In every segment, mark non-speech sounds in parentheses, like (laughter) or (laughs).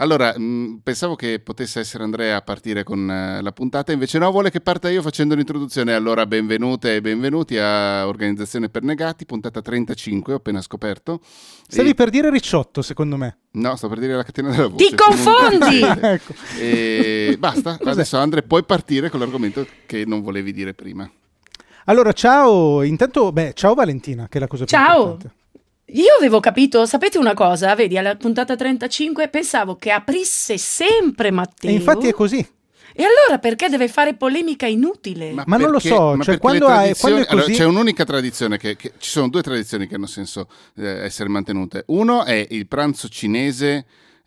Allora, mh, pensavo che potesse essere Andrea a partire con uh, la puntata, invece no, vuole che parta io facendo l'introduzione. Allora, benvenute e benvenuti a Organizzazione per Negati, puntata 35, ho appena scoperto. Stavi e... per dire Ricciotto, secondo me. No, sto per dire la catena della voce. Ti confondi! (laughs) ecco. E basta, adesso Andrea puoi partire con l'argomento che non volevi dire prima. Allora, ciao, intanto, beh, ciao Valentina, che è la cosa più ciao. Io avevo capito, sapete una cosa? Vedi, alla puntata 35 pensavo che aprisse sempre Matteo. E infatti è così. E allora perché deve fare polemica inutile? Ma, ma non lo so, cioè quando, hai, quando allora, c'è un'unica tradizione, che, che, ci sono due tradizioni che hanno senso eh, essere mantenute. Uno è il pranzo cinese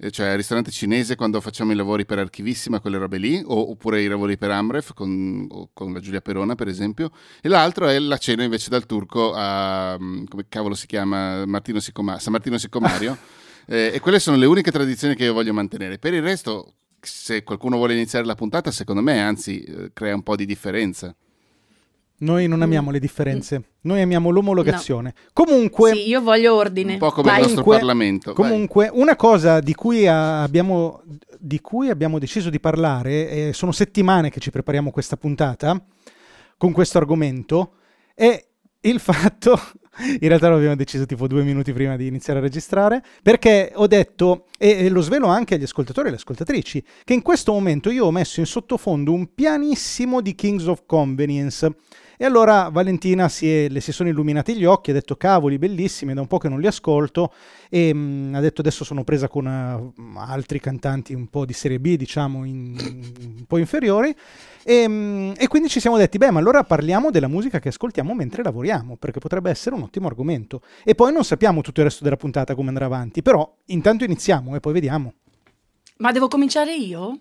cioè al ristorante cinese quando facciamo i lavori per Archivissima, quelle robe lì, o, oppure i lavori per Amref con, con, la Giulia Perona, per esempio. E l'altro è la cena invece dal turco a, mm, come cavolo si chiama, Martino Sicoma, San Martino Sicomario. (laughs) eh, e quelle sono le uniche tradizioni che io voglio mantenere. Per il resto, se qualcuno vuole iniziare la puntata, secondo me, anzi, eh, crea un po' di differenza. Noi non amiamo le differenze, noi amiamo l'omologazione. No. Comunque, sì, io voglio ordine. Un po' come Vai. il nostro Parlamento. Comunque, Vai. una cosa di cui, abbiamo, di cui, abbiamo, deciso di parlare, eh, sono settimane che ci prepariamo questa puntata con questo argomento, è il fatto, (laughs) in realtà lo abbiamo deciso tipo due minuti prima di iniziare a registrare, perché ho detto, e, e lo svelo anche agli ascoltatori e alle ascoltatrici, che in questo momento io ho messo in sottofondo un pianissimo di Kings of Convenience e allora Valentina si è, le si sono illuminati gli occhi, ha detto cavoli bellissimi, da un po' che non li ascolto e mh, mm, ha detto adesso sono presa con uh, altri cantanti un po' di serie B, diciamo in, un po' inferiori e, mh, mm, e, quindi ci siamo detti beh ma allora parliamo della musica che ascoltiamo mentre lavoriamo perché potrebbe essere un ottimo argomento e poi non sappiamo tutto il resto della puntata come andrà avanti, però intanto iniziamo e poi vediamo. Ma devo cominciare io?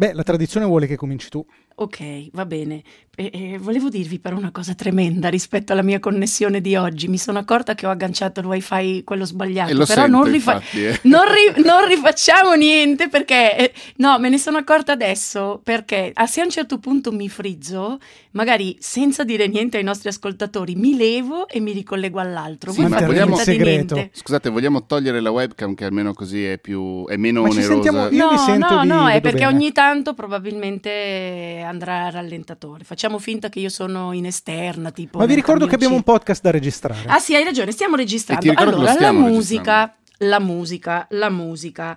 Beh, la tradizione vuole che cominci tu. Ok, va bene. E, e volevo dirvi però una cosa tremenda rispetto alla mia connessione di oggi. Mi sono accorta che ho agganciato il wifi quello sbagliato. però sento, non, rifa- infatti, eh. (laughs) non, ri- non, rifacciamo niente perché eh, no, me ne sono accorta adesso perché a se a un certo punto mi frizzo, magari senza dire niente ai nostri ascoltatori, mi levo e mi ricollego all'altro. Sì, ma vogliamo segreto. Scusate, vogliamo togliere la webcam che almeno così è più è meno ma onerosa. Sentiamo, io no, vi sento no, no, è perché bene. ogni tanto probabilmente andrà a rallentatore. Facciamo finta che io sono in esterna, tipo. Ma vi ricordo che abbiamo un podcast da registrare. Ah, sì, hai ragione, stiamo registrando. Allora, la musica, la musica, la musica.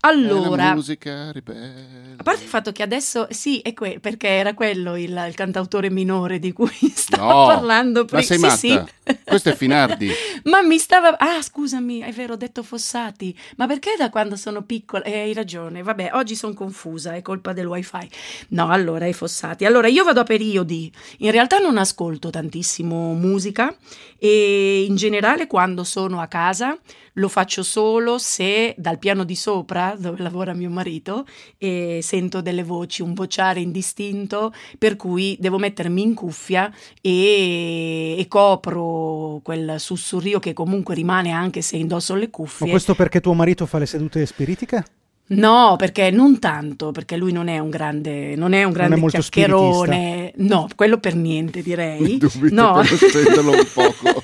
Allora, musica ribelle. a parte il fatto che adesso sì, è que- perché era quello il, il, cantautore minore di cui (laughs) stavo no, parlando prima. Ma sei sì, matta? Sì. Questo è Finardi. (laughs) ma mi stava Ah, scusami, è vero, ho detto Fossati. Ma perché da quando sono piccola? Eh, hai ragione. Vabbè, oggi sono confusa, è colpa del wifi. No, allora è Fossati. Allora io vado a periodi. In realtà non ascolto tantissimo musica e in generale quando sono a casa lo faccio solo se dal piano di sopra, dove lavora mio marito, e sento delle voci, un vociare indistinto, per cui devo mettermi in cuffia e, e copro quel sussurrio che comunque rimane anche se indosso le cuffie. Ma questo perché tuo marito fa le sedute spiritiche? No, perché non tanto, perché lui non è un grande, non è un grande non è chiacchierone. No, quello per niente direi. Dubito no. per un poco.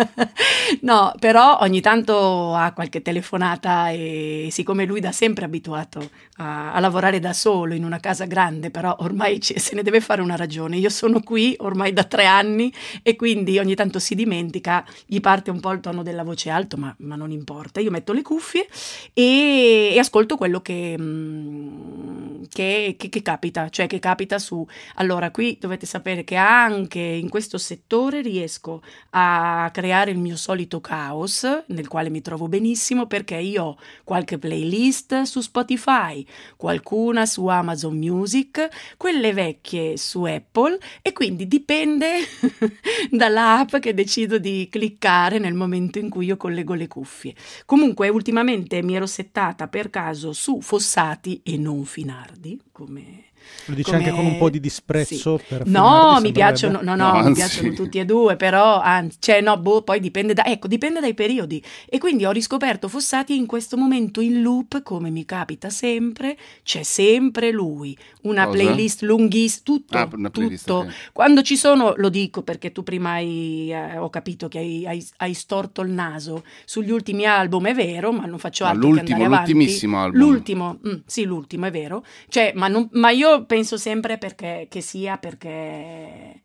(laughs) no, però ogni tanto ha qualche telefonata e siccome lui da sempre abituato a, a lavorare da solo in una casa grande, però ormai c- se ne deve fare una ragione. Io sono qui ormai da tre anni e quindi ogni tanto si dimentica, gli parte un po' il tono della voce alto, ma, ma non importa. Io metto le cuffie e, e ascolto ascolto quello che, mm, che, che, che, capita, cioè che capita su... Allora, qui dovete sapere che anche in questo settore riesco a creare il mio solito caos, nel quale mi trovo benissimo, perché io ho qualche playlist su Spotify, qualcuna su Amazon Music, quelle vecchie su Apple e quindi dipende (laughs) dall'app che decido di cliccare nel momento in cui io collego le cuffie. Comunque, ultimamente mi ero settata per caso caso su Fossati e non Finardi, come Lo dici come- anche con un po' di disprezzo Sì. per No, mi piacciono, no, no, No, mi piacciono tutti e due, però anzi, cioè no, boh, poi dipende da, ecco, dipende dai periodi. E quindi ho riscoperto Fossati in questo momento in loop, come mi capita sempre, c'è sempre lui, una Cosa? playlist lunghissima, tutto, Ah, playlist, tutto. ok. Quando ci sono, lo dico perché tu prima hai, eh, ho capito che hai, hai- hai storto il naso sugli ultimi album, è vero, ma non faccio Ma altro che l'ultimo, andare avanti. l'ultimissimo album. L'ultimo, mm, sì, l'ultimo, è vero. Cioè, ma, non- ma io penso sempre perché, che sia perché,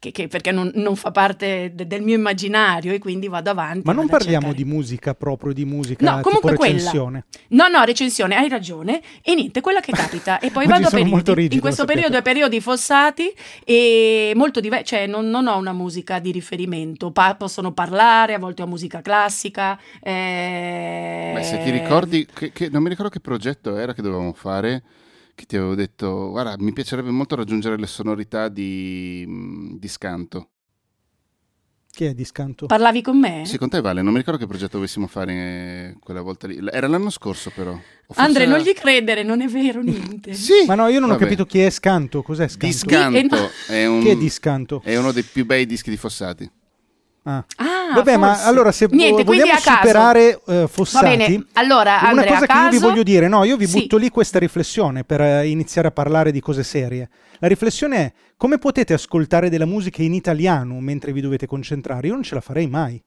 che- che- perché non, non fa parte de- del mio immaginario e quindi vado avanti. Ma non parliamo cercare. di musica proprio, di musica No, tipo comunque quella. recensione. No, no, recensione, hai ragione. E niente, quella che capita. E poi (laughs) vado a periodi. rigido, In questo periodo è periodi fossati e molto diversi. Cioè, non, non ho una musica di riferimento. Pa- possono parlare, a volte ho musica classica. eh, Beh, se ti ricordi, che, che- non mi ricordo che progetto era che dovevamo fare, che ti avevo detto, guarda, mi piacerebbe molto raggiungere le sonorità di, mm, di Scanto. Chi è di scanto? Parlavi con me? Sì, con te Vale, non mi ricordo che progetto dovessimo fare eh, quella volta lì. Era l'anno scorso però. Forse Andre, non gli credere, non è vero niente. (laughs) Sì! Ma no, io non ho Vabbè. capito chi è scanto. Cos'è scanto? Di Scanto Di- è, un- Chi è di scanto? è uno dei più bei dischi di Fossati. Ah. Ah, Vabbè, ma forse. allora se Niente, vogliamo caso. superare eh, Fossati, allora una Andre, cosa a che io vi caso- voglio dire, no, io vi Sì. butto lì questa riflessione per eh, iniziare a parlare di cose serie. La riflessione è come potete ascoltare della musica in italiano mentre vi dovete concentrare? Io non ce la farei mai.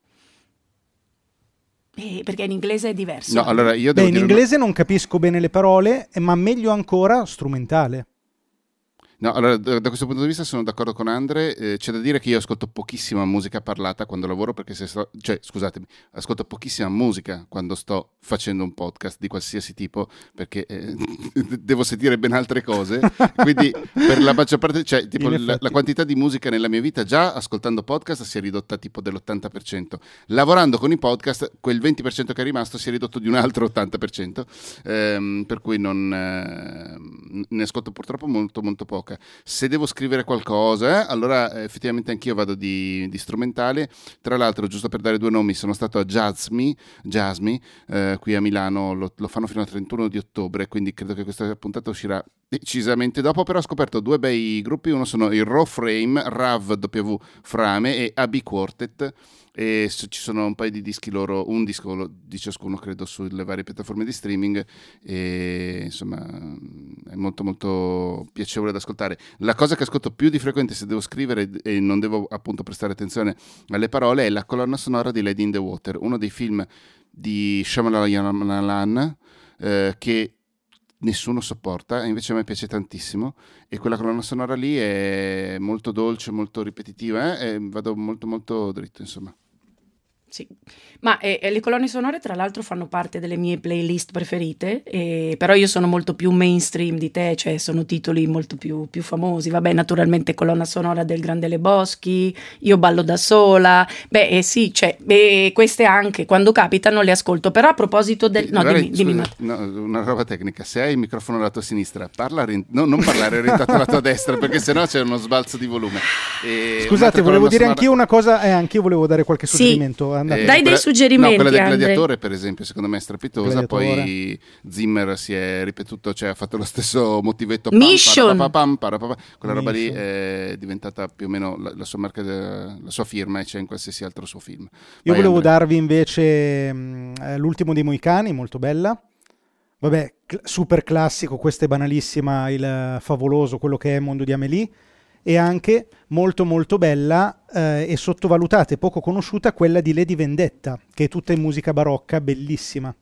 Eh, perché in inglese è diverso. No, allora io Beh, devo in dire una- inglese non capisco bene le parole, eh, ma meglio ancora strumentale. No, allora da, da questo punto di vista sono d'accordo con Andre. eh, c'è da dire che io ascolto pochissima musica parlata quando lavoro, perché se sto, cioè, scusatemi, ascolto pochissima musica quando sto facendo un podcast di qualsiasi tipo, perché eh, (laughs) devo sentire ben altre cose. Quindi, per la maggior parte, cioè, tipo, la, la quantità di musica nella mia vita, già ascoltando podcast, si è ridotta tipo dell'80%. Lavorando con i podcast, quel 20% che è rimasto si è ridotto di un altro 80%. ehm, per cui non ehm, ne ascolto purtroppo molto, molto poca. Se devo scrivere qualcosa, eh, allora eh, effettivamente anch'io vado di, di strumentale. Tra l'altro, giusto per dare due nomi, sono stato a Jazzme, Jazzme eh, qui a Milano, lo, lo fanno fino al 31 di ottobre, quindi credo che questa puntata uscirà decisamente. Dopo, però ho scoperto due bei gruppi, uno sono il Raw Frame, Rav W Frame e AB Quartet. E ci sono un paio di dischi loro, un disco di ciascuno credo sulle varie piattaforme di streaming. E insomma è molto molto piacevole da ascoltare. La cosa che ascolto più di frequente se devo scrivere e non devo appunto prestare attenzione alle parole è la colonna sonora di Lady in the Water, uno dei film di Shyamalan eh, che nessuno sopporta invece a me piace tantissimo e quella colonna sonora lì è molto dolce, molto ripetitiva eh, e vado molto molto dritto insomma. Sì. Ma eh, eh, le colonne sonore, tra l'altro, fanno parte delle mie playlist preferite, eh, però io sono molto più mainstream di te, cioè sono titoli molto più, più famosi. Vabbè, naturalmente colonna sonora del Grande Le Boschi, Io ballo da sola. Beh, eh, sì, cioè, eh, queste anche, quando capitano le ascolto. Però a proposito del... No, Guarda, dimmi, dimmi, scusa, no, una roba tecnica, se hai il microfono alla tua sinistra, parla ori- no, non parlare orientato alla tua destra perché sennò c'è uno sbalzo di volume. E Scusate, volevo dire sonora- anch'io una cosa, e anch'io volevo dare qualche Sì. suggerimento. Andate. Eh, Dai dei quella- suggerimenti, No, quella del gladiatore, per esempio, secondo me è strepitosa. Gladiatore. Poi Zimmer si è ripetuto, cioè ha fatto lo stesso motivetto. Mission. parapapam, parapapam. Quella roba lì Mission. è diventata più o meno la, la sua marca, de- la sua firma e c'è in qualsiasi altro suo film. Io Vai, volevo Andrea. darvi invece mh, eh, l'ultimo dei Moicani, molto bella. Vabbè, cl- super classico, questa è banalissima, il eh, favoloso, quello che è Mondo di Amélie. E anche molto molto bella eh, e sottovalutata e poco conosciuta quella di Lady Vendetta, che è tutta in musica barocca, bellissima.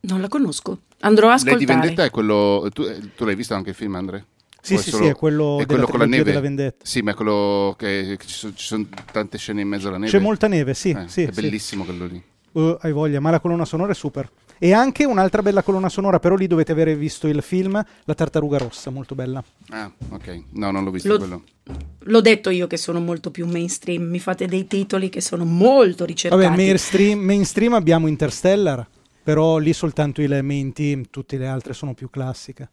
Non la conosco. Andrò a Lady ascoltare. Vendetta è quello. Tu, eh, tu l'hai visto anche il film, Andre? Sì, sì, solo- sì, è quello, è della quello con la neve. della Vendetta. Sì, ma è quello che, che ci, sono, ci sono tante scene in mezzo alla neve. C'è molta neve, sì, Eh, sì, è sì. bellissimo quello lì. Uh, hai voglia, ma la colonna sonora è super. E anche un'altra bella colonna sonora, però lì dovete aver visto il film La tartaruga rossa, molto bella. Ah, ok. No, non l'ho visto Lo- quello. L'ho detto io che sono molto più mainstream, mi fate dei titoli che sono molto ricercati. Vabbè, mainstream, mainstream abbiamo Interstellar, però lì soltanto main team, tutte le altre sono più classiche.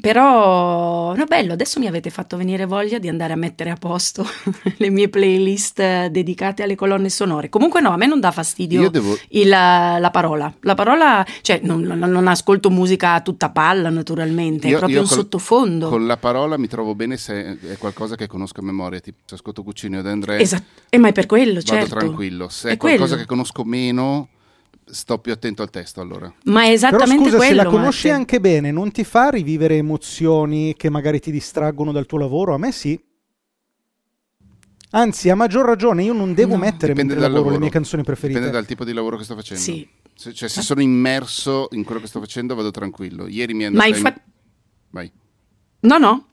Però, no, bello, adesso mi avete fatto venire voglia di andare a mettere a posto (laughs) le mie playlist dedicate alle colonne sonore. Comunque no, a me non dà fastidio devo... il, la parola. La parola, cioè non, non, ascolto musica a tutta palla naturalmente, io, è proprio un col, sottofondo. Con la parola mi trovo bene se è qualcosa che conosco a memoria, tipo se ascolto Cucino ed Andrea. Esatto, eh, ma è per quello, vado certo. tranquillo. Se è, è qualcosa quello. che conosco meno sto più attento al testo allora. Ma è esattamente Però scusa, quello, se la conosci Matte. anche bene, non ti fa rivivere emozioni che magari ti distraggono dal tuo lavoro? A me sì. Anzi, a maggior ragione, io non devo no, mettere mentre lavoro, lavoro, le mie canzoni preferite. Dipende dal tipo di lavoro che sto facendo. Sì. Se, cioè, se sono immerso in quello che sto facendo, vado tranquillo. Ieri mi è andato. Ma infa- in... Vai. No, no,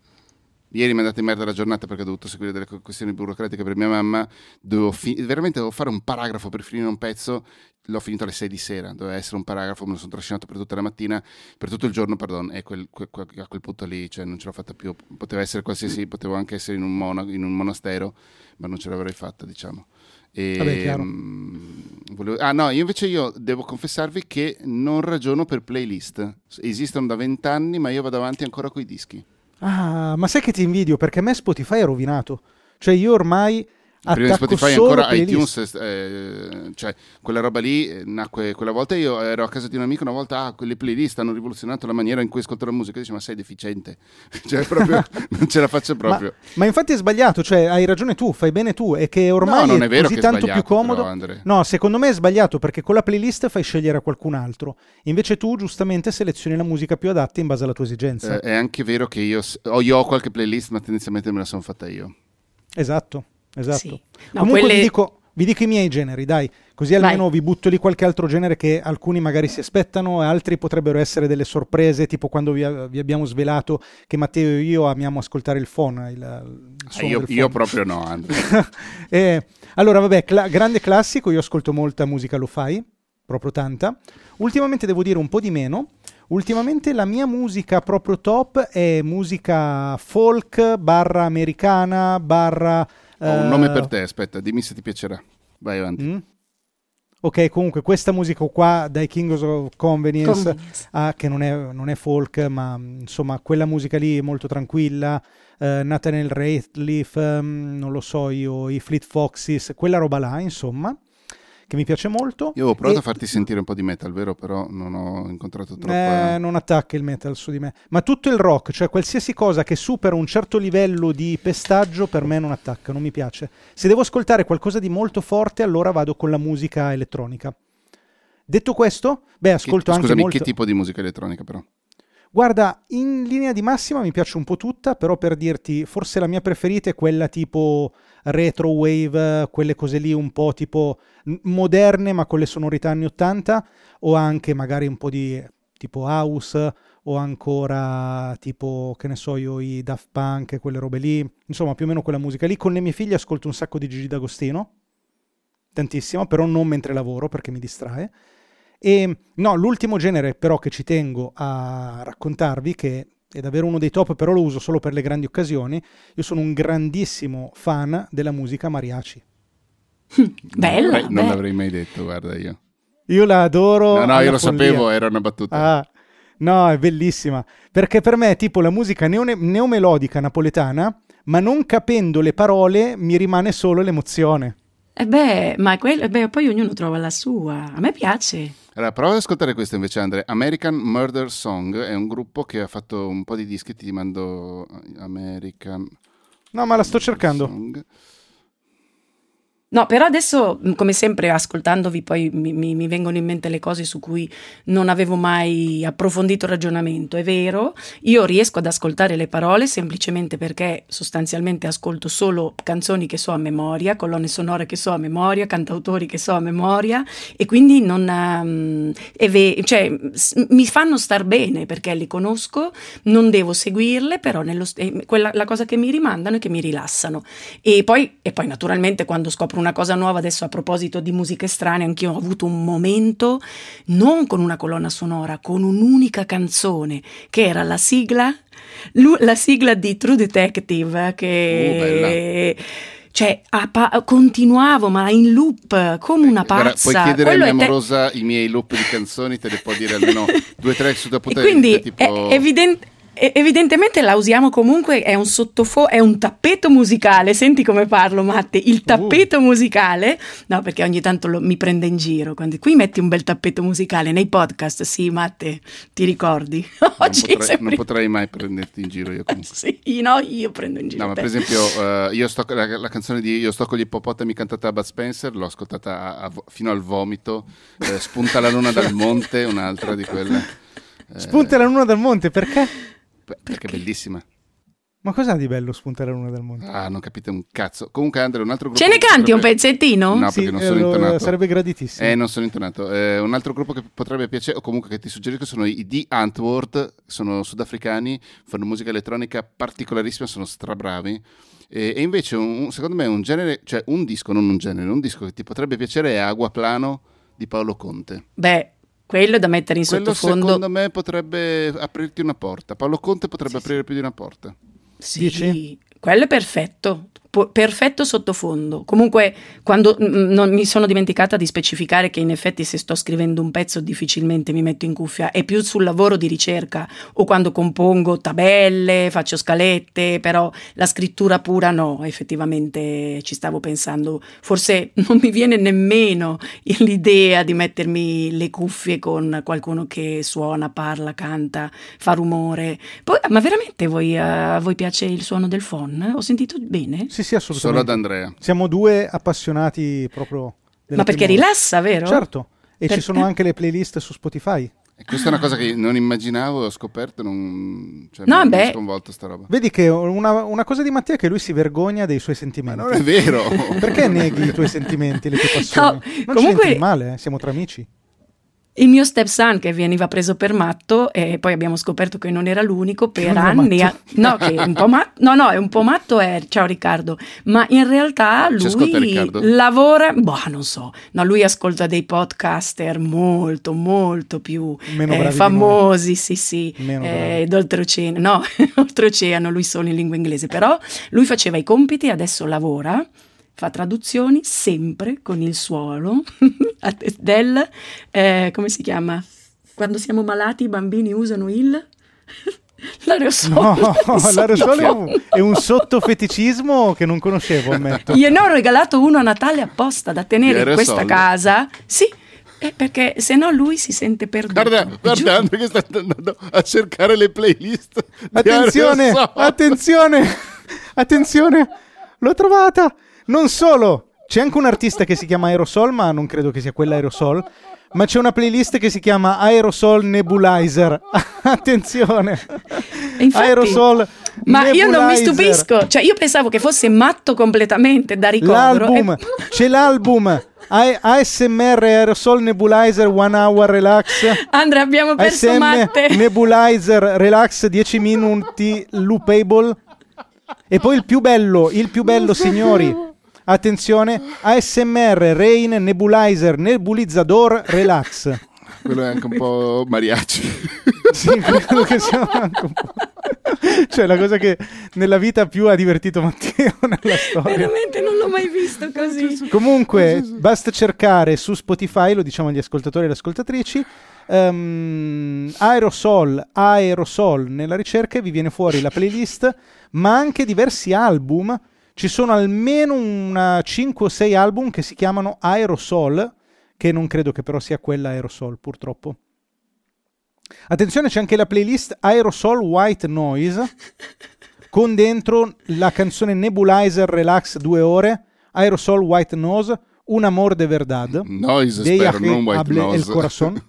Ieri mi è andata in merda la giornata perché ho dovuto seguire delle questioni burocratiche per mia mamma. Dovevo fi- veramente dovevo fare un paragrafo per finire un pezzo. L'ho finito alle 6 di sera. Doveva essere un paragrafo, me lo sono trascinato per tutta la mattina, per tutto il giorno, pardon. E quel, quel, a quel punto lì cioè, non ce l'ho fatta più. Poteva essere qualsiasi, potevo anche essere in un, mono, in un monastero, ma non ce l'avrei fatta, diciamo. E, Vabbè, mh, mm, volevo, ah no, io invece io devo confessarvi che non ragiono per playlist. Esistono da vent'anni, ma io vado avanti ancora con i dischi. Ah, ma sai che ti invidio perché a me Spotify è rovinato. Cioè io ormai Prima di Spotify ancora iTunes, eh, cioè quella roba lì eh, nacque quella volta io ero a casa di un amico una volta, ah, quelle playlist hanno rivoluzionato la maniera in cui ascolto la musica, dice ma sei deficiente, (laughs) cioè proprio (laughs) (laughs) non ce la faccio proprio. Ma, ma, infatti è sbagliato, cioè hai ragione tu, fai bene tu, è che ormai no, non è, vero così tanto è più comodo. Però, no, secondo me è sbagliato perché con la playlist fai scegliere a qualcun altro, invece tu giustamente selezioni la musica più adatta in base alla tua esigenza. Eh, è anche vero che io ho, io ho qualche playlist, ma tendenzialmente me la sono fatta io. Esatto. Esatto. Sì. No, Comunque quelle... vi, dico, vi, dico, i miei generi, dai, così almeno Vai. vi butto lì qualche altro genere che alcuni magari si aspettano e altri potrebbero essere delle sorprese, tipo quando vi, vi abbiamo svelato che Matteo e io amiamo ascoltare il phone. Il, il ah, io, io, proprio no, (laughs) e, allora, vabbè, cla- grande classico, io ascolto molta musica lo fai, proprio tanta. Ultimamente devo dire un po' di meno. Ultimamente la mia musica proprio top è musica folk barra americana barra ho un nome per te, aspetta, dimmi se ti piacerà. Vai avanti. Mm? Ok, comunque questa musica qua dai Kings of Convenience, Convenience. Ah, che non è, non è, folk, ma insomma quella musica lì è molto tranquilla, uh, Nathaniel Rateliff, um, non lo so io, i Fleet Foxes, quella roba là, insomma che mi piace molto. Io ho provato e... a farti sentire un po' di metal, vero? Però non ho incontrato troppo. Eh, non attacca il metal su di me. Ma tutto il rock, cioè qualsiasi cosa che supera un certo livello di pestaggio, per me non attacca, non mi piace. Se devo ascoltare qualcosa di molto forte, allora vado con la musica elettronica. Detto questo, beh, ascolto che, anche scusami, molto... che tipo di musica elettronica però? Guarda, in linea di massima mi piace un po' tutta, però per dirti, forse la mia preferita è quella tipo retro wave, quelle cose lì un po' tipo moderne ma con le sonorità anni 80 o anche magari un po' di tipo house o ancora tipo, che ne so io, i Daft Punk, quelle robe lì, insomma più o meno quella musica lì. Con le mie figlie ascolto un sacco di Gigi D'Agostino, tantissimo, però non mentre lavoro perché mi distrae. E no, l'ultimo genere però che ci tengo a raccontarvi, che è davvero uno dei top, però lo uso solo per le grandi occasioni, io sono un grandissimo fan della musica mariachi. (laughs) Bella! Non, non l'avrei mai detto, guarda io. Io la adoro. No, no, io lo follia. sapevo, era una battuta. Ah, no, è bellissima. Perché per me è tipo la musica neone- neomelodica napoletana, ma non capendo le parole mi rimane solo l'emozione. E beh, ma quello, beh, poi ognuno trova la sua. A me piace. Allora, prova ad ascoltare questo invece, Andre. American Murder Song è un gruppo che ha fatto un po' di dischi. Ti mando American. No, ma la sto cercando. Song. No, però adesso, mm, come sempre, ascoltandovi, poi mi, mi, mi, vengono in mente le cose su cui non avevo mai approfondito il ragionamento. È vero, io riesco ad ascoltare le parole semplicemente perché sostanzialmente ascolto solo canzoni che so a memoria, colonne sonore che so a memoria, cantautori che so a memoria e quindi non, um, ve- cioè, mi fanno star bene perché li conosco, non devo seguirle, però nello, eh, quella, la cosa che mi rimandano è che mi rilassano. E poi, e poi naturalmente quando scopro una cosa nuova adesso a proposito di musiche strane, anch'io ho avuto un momento non con una colonna sonora, con un'unica canzone che era la sigla, la sigla di True Detective che... Oh, cioè, continuavo, ma in loop come una pazza. Guarda, puoi chiedere Quello a mia amorosa te... i miei loop di canzoni, te ne può dire almeno (laughs) due o tre su da Quindi tipo... è evidente e- evidentemente la usiamo comunque, è un sottofondo, è un tappeto musicale, senti come parlo Matte, il tappeto musicale, no perché ogni tanto lo- mi prende in giro, quando qui metti un bel tappeto musicale nei podcast, sì Matte, ti ricordi? (laughs) Non Oggi potrei, sembri- non potrei mai prenderti in giro io (laughs) comunque. Sì, no, io prendo in giro No, ma per esempio, eh, io sto, la, la canzone di Io sto con gli ippopotami cantata da Bud Spencer, l'ho ascoltata a- a fino al vomito. Eh, Spunta la luna dal monte, un'altra di quelle. Eh, Spunta la luna dal monte, perché? Beh, perché è bellissima. Ma cos'ha di bello spunta la luna dal monte? Ah, non capite un cazzo. Comunque, Andre, un altro gruppo. Ce ne canti un potrebbe- pezzettino? No, Sì, perché non eh, sono lo- intonato. sarebbe graditissimo. Eh, non sono intonato. Eh, un altro gruppo che potrebbe piacere, o comunque che ti suggerisco, sono i The Antwoord, sono sudafricani, fanno musica elettronica particolarissima, sono strabravi. E, e invece, un- secondo me, un genere, cioè un disco, non un genere, un disco che ti potrebbe piacere è Aguaplano di Paolo Conte. Beh, quello da mettere in Quello sottofondo. secondo me potrebbe aprirti una porta. Paolo Conte potrebbe aprire più di una porta. Sì, Dici? quello è perfetto. Perfetto sottofondo. Comunque, quando mm, non mi sono dimenticata di specificare che in effetti se sto scrivendo un pezzo difficilmente mi metto in cuffia, è più sul lavoro di ricerca o quando compongo tabelle, faccio scalette, però la scrittura pura no, effettivamente ci stavo pensando. Forse non mi viene nemmeno l'idea di mettermi le cuffie con qualcuno che suona, parla, canta, fa rumore. Poi, ma veramente voi, a voi piace il suono del phon? Ho sentito bene? Sì, sì, Solo assolutamente. ad Andrea. Siamo due appassionati proprio Ma perché prima- rilassa, vero? Certo. E Per- ci sono anche le playlist su Spotify. E questa è una cosa che non immaginavo, ho scoperto, non... cioè, No, mi ha sconvolto sta roba. Vedi che una, una cosa di Mattia è che lui si vergogna dei suoi Ma sentimenti. non è vero! Perché neghi i tuoi sentimenti, le tue passioni? No, non comunque- ci senti male, eh, siamo tra amici. Il mio stepson che veniva preso per matto e poi abbiamo scoperto che non era l'unico per anni. matto. No, che è un po' matto. No, no, è un po' matto è, ciao Riccardo, ma in realtà ascolta lui lavora, boh, non so. No, lui ascolta dei podcaster molto molto più eh, famosi, sì, sì, eh, d'oltreoceano. No, (laughs) oltreoceano, lui solo in lingua inglese, però lui faceva i compiti, adesso lavora fa traduzioni sempre con il suolo (laughs) del eh, come si chiama? Quando siamo malati i bambini usano il? (laughs) L'aerosol No, (laughs) l'aerosol è un, è un sottofeticismo che non conoscevo, ammetto. gliene ho regalato uno a Natale apposta da tenere in questa casa. Sì eh, perché se no lui si sente perduto. Guarda, guarda che sta andando a cercare le playlist. Attenzione, attenzione, attenzione, l'ho trovata. Non solo, c'è anche un artista che si chiama Aerosol, ma non credo che sia quella Aerosol. Ma c'è una playlist che si chiama Aerosol Nebulizer. (laughs) attenzione, infatti- Aerosol ma io non mi Nebulizer. stupisco cioè io pensavo che fosse matto completamente da ricovero L'album, e- c'è l'album A- ASMR Aerosol Nebulizer One Hour Relax. Andrea abbiamo perso ASM Matte Nebulizer Relax 10 minuti loopable. E poi il più bello, il più bello signori. Attenzione, ASMR Rain Nebulizer Nebulizzador Relax. Quello è anche un po' mariachi. Sì, credo che sia anche un po'. Cioè, la cosa che nella vita più ha divertito Matteo nella (laughs) storia. veramente non l'ho mai visto così Comunque, basta cercare su Spotify, lo diciamo agli ascoltatori e alle ascoltatrici, ehm, Aerosol, Aerosol nella ricerca e vi viene fuori la playlist, ma anche diversi album. Ci sono almeno una 5 o 6 album che si chiamano Aerosol, che non credo che però sia quella Aerosol, purtroppo. Attenzione, c'è anche la playlist Aerosol White Noise, con dentro la canzone Nebulizer Relax 2 ore, Aerosol White Nose, Un amor de verdad, Noise, spero, non white Hable el nose. corazón,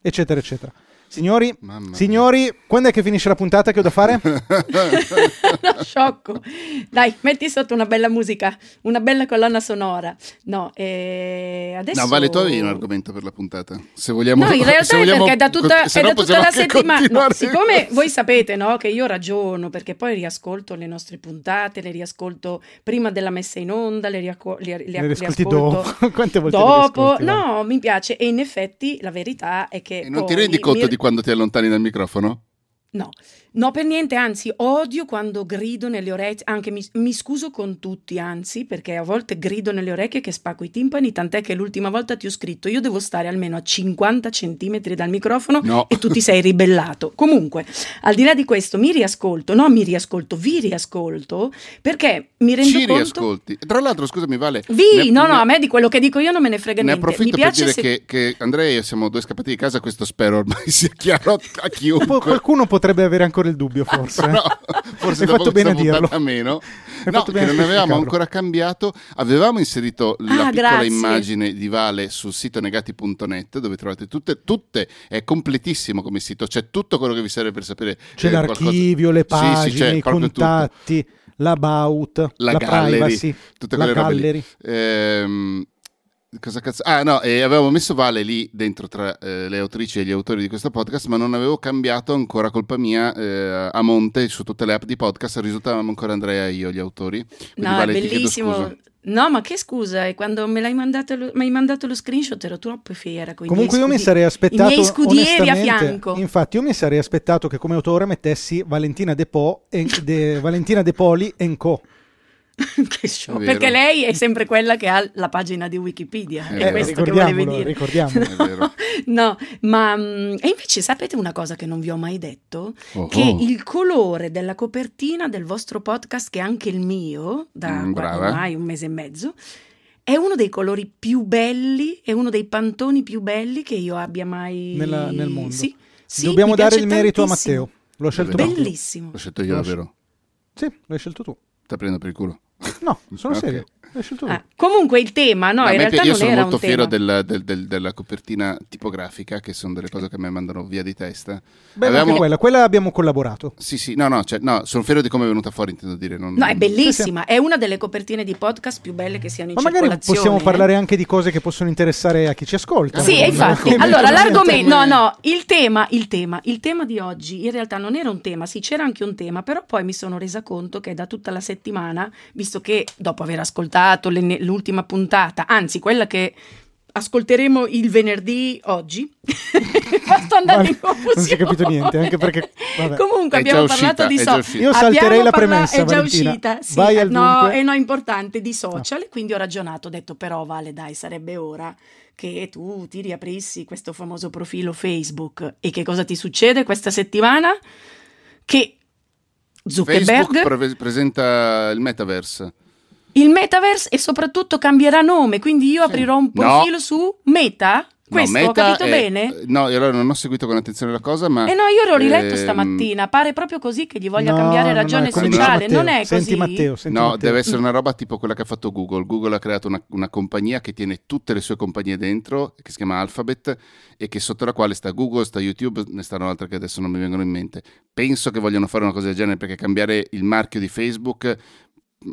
eccetera, eccetera. Signori, signori, quando è che finisce la puntata che ho da fare? (laughs) no, sciocco. Dai, metti sotto una bella musica, una bella colonna sonora. No, eh, adesso... No, Vale, tu avevi un argomento per la puntata. Se vogliamo... No, in (laughs) realtà se è vogliamo perché è da tutta, è da tutta la settimana. No, siccome (laughs) voi sapete no, che io ragiono, perché poi riascolto le nostre puntate, le riascolto prima della messa in onda, le, riaco- le, le- Le le riascolti dopo. Quante volte le dopo. riascolti, Vale? no, mi piace. E in effetti la verità è che. E non ti rendi conto mi- di quando ti allontani dal microfono? No, no per niente, anzi odio quando grido nelle orecchie, anche mi, mi, scuso con tutti, anzi, perché a volte grido nelle orecchie che spacco i timpani, tant'è che l'ultima volta ti ho scritto io devo stare almeno a 50 centimetri dal microfono no. e tu ti sei ribellato. Comunque, al di là di questo, mi riascolto, no mi riascolto, vi riascolto, perché mi rendo Ci conto... riascolti. Tra l'altro, scusami Vale... Vi, ne, no, no, a me di quello che dico io non me ne frega ne niente. Ne approfitto mi per dire se... che, che Andrea e io siamo due scappati di casa, questo spero ormai (laughs) sia chiaro a chiunque. Qualcuno potrebbe avere ancora il dubbio, forse. no, (laughs) forse Hai fatto bene a dirlo. puntata meno. Hai No, che a non avevamo ancora cambiato. Avevamo inserito la Ah, piccola grazie. immagine di Vale sul sito negati.net dove trovate tutte, tutte, è completissimo come sito, c'è tutto quello che vi serve per sapere. C'è eh, qualcosa- l'archivio, le Sì, sì, pagine, c'è i proprio tutto. contatti, l'about, La la, gallery, privacy, tutte la quelle robe lì. gallery. Ehm, cosa cazzo? Ah, no, e avevamo messo Vale lì dentro tra eh, le autrici e gli autori di questo podcast, ma non avevo cambiato ancora colpa mia eh, a monte su tutte le app di podcast. Risultavamo ancora Andrea e io gli autori. Quindi, No, Vale, bellissimo. No, ma che scusa, e quando me l'hai mandato lo, mi hai mandato lo screenshot ero troppo fiera. Comunque io mi sarei aspettato I miei scudieri a onestamente, fianco. Infatti io mi sarei aspettato che come autore mettessi Valentina De, Po e, De- Valentina De Poli e Co. (laughs) che show. È. Perché lei è sempre quella che ha la pagina di Wikipedia. Eh, è questo che volevi ricordiamolo, dire. ricordiamolo. È vero. (laughs) No, ma mm, e invece sapete una cosa che non vi ho mai detto? Oh, Che oh. il colore della copertina del vostro podcast, che è anche il mio, da Mm, ormai un mese e mezzo, è uno dei colori più belli, è uno dei pantoni più belli che io abbia mai Nella- nel mondo. Sì, sì, Dobbiamo dare il merito tantissimo. a Matteo. L'ho scelto. Bellissimo. L'ho scelto io davvero. Sì, l'hai scelto tu. Sta prendendo per il culo. No, sono Ok. serio. Ah, comunque il tema, no, Ma in realtà io non sono era molto un fiero tema. del- del- del- della copertina tipografica, che sono delle cose che a me mandano via di testa. Beh, Avevamo- quella, quella abbiamo collaborato. Sì, sì, no, no, cioè, no, sono fiero di come è venuta fuori, intendo dire. Non, No, è bellissima, è una delle copertine di podcast più belle che siano in Ma magari circolazione. possiamo eh. parlare anche di cose che possono interessare a chi ci ascolta. Sì, Non- infatti. non- Allora, l'argomento, no, no, il tema, il tema, il tema di oggi in realtà non era un tema, sì, c'era anche un tema, però poi mi sono resa conto che da tutta la settimana, visto che dopo aver ascoltato le- l'ultima puntata, anzi quella che ascolteremo il venerdì oggi, (laughs) sto andando in confusione. non si è capito niente, anche perché- vabbè. Comunque È abbiamo già parlato uscita, di social. uscita. Io salterei la parla- premessa, È già Valentina. uscita, sì, Vai al no, è no, importante di social. Quindi ho ragionato, ho detto però Vale, dai, sarebbe ora che tu ti riaprissi questo famoso profilo Facebook. E che cosa ti succede questa settimana? Che Zuckerberg, Facebook pre- presenta il metaverse. Il metaverse e soprattutto cambierà nome. Quindi io Sì. aprirò un No. profilo su Meta. Questo No, ho capito è- bene? No, io allora non ho seguito con attenzione la cosa, ma... Eh no, io l'ho riletto ehm, stamattina, pare proprio così che gli voglia No, cambiare no, no, ragione dice sociale, Matteo. non è così? Senti Matteo, senti No, Matteo. deve essere una roba tipo quella che ha fatto Google. Google ha creato una, una compagnia che tiene tutte le sue compagnie dentro, che si chiama Alphabet, e che sotto la quale sta Google, sta YouTube, ne stanno altre che adesso non mi vengono in mente. Penso che vogliano fare una cosa del genere perché cambiare il marchio di Facebook.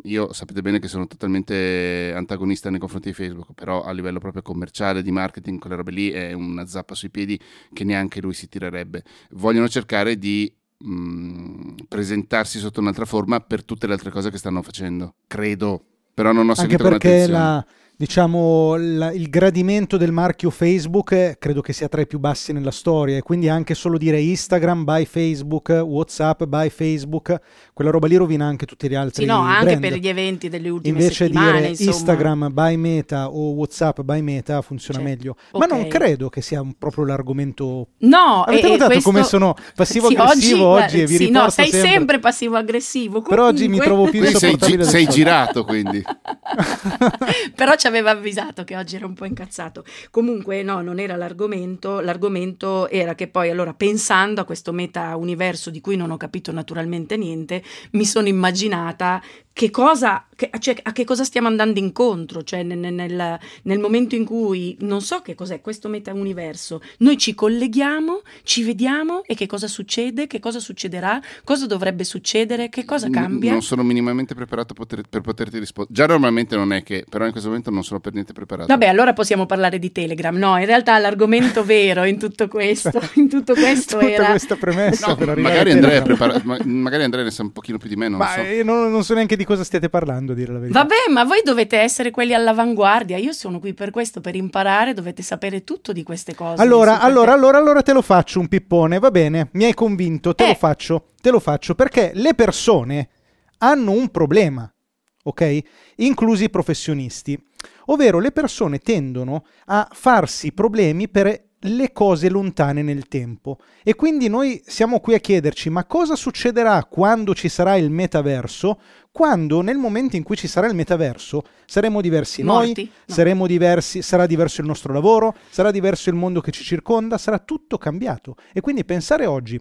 Io sapete bene che sono totalmente antagonista nei confronti di Facebook, però a livello proprio commerciale, di marketing, quelle robe lì è una zappa sui piedi che neanche lui si tirerebbe. Vogliono cercare di mh, presentarsi sotto un'altra forma per tutte le altre cose che stanno facendo. Credo, però non ho Anche seguito con perché la, diciamo, la- il gradimento del marchio Facebook eh, credo che sia tra i più bassi nella storia e quindi anche solo dire Instagram by Facebook, Whatsapp by Facebook, quella roba lì rovina anche tutti gli altri Sì, no, anche brand. per gli eventi delle ultime Invece settimane, dire insomma. Instagram by Meta o Whatsapp by Meta funziona Certo. meglio. Ma non credo che sia un- proprio l'argomento No, Avete e- e notato questo- come sono passivo-aggressivo (laughs) Sì, oggi guarda, e vi sì, no, sei sempre- sempre, passivo-aggressivo. Però oggi mi comunque. trovo più Quindi sei, insopportabile gi- sei girato, quindi. (laughs) Però ci aveva avvisato che oggi era un po' incazzato. Comunque, no, non era l'argomento. L'argomento era che poi, allora, pensando a questo meta-universo di cui non ho capito naturalmente niente, mi sono immaginata che cosa, che- cioè, a che cosa stiamo andando incontro. Cioè, nel, nel- nel momento in cui non so che cos'è questo meta-universo, noi ci colleghiamo, ci vediamo e che cosa succede, che cosa succederà, cosa dovrebbe succedere, che cosa cambia. Non sono minimamente preparato poter- per poterti rispondere. Già normalmente non è che, però in questo momento non sono per niente preparato. Vabbè, allora possiamo parlare di Telegram. No, in realtà l'argomento vero in tutto questo, (laughs) in tutto questo Tutta era... questa premessa No, per magari, Andrea preparato, ma- magari Andrea ne sa un pochino più di me, non Ma lo so. io non, non so neanche di cosa stiate parlando, a dire la verità. Vabbè, ma voi dovete essere quelli all'avanguardia. Io sono qui per questo, per imparare, dovete sapere tutto di queste cose. Allora, allora, allora, allora te lo faccio un pippone, va bene, mi hai convinto, te Eh. lo faccio, te lo faccio perché le persone hanno un problema, ok? Inclusi i professionisti, ovvero le persone tendono a farsi problemi per le cose lontane nel tempo e quindi noi siamo qui a chiederci ma cosa succederà quando ci sarà il metaverso quando nel momento in cui ci sarà il metaverso saremo diversi noi Morti? No. saremo diversi sarà diverso il nostro lavoro sarà diverso il mondo che ci circonda sarà tutto cambiato e quindi pensare oggi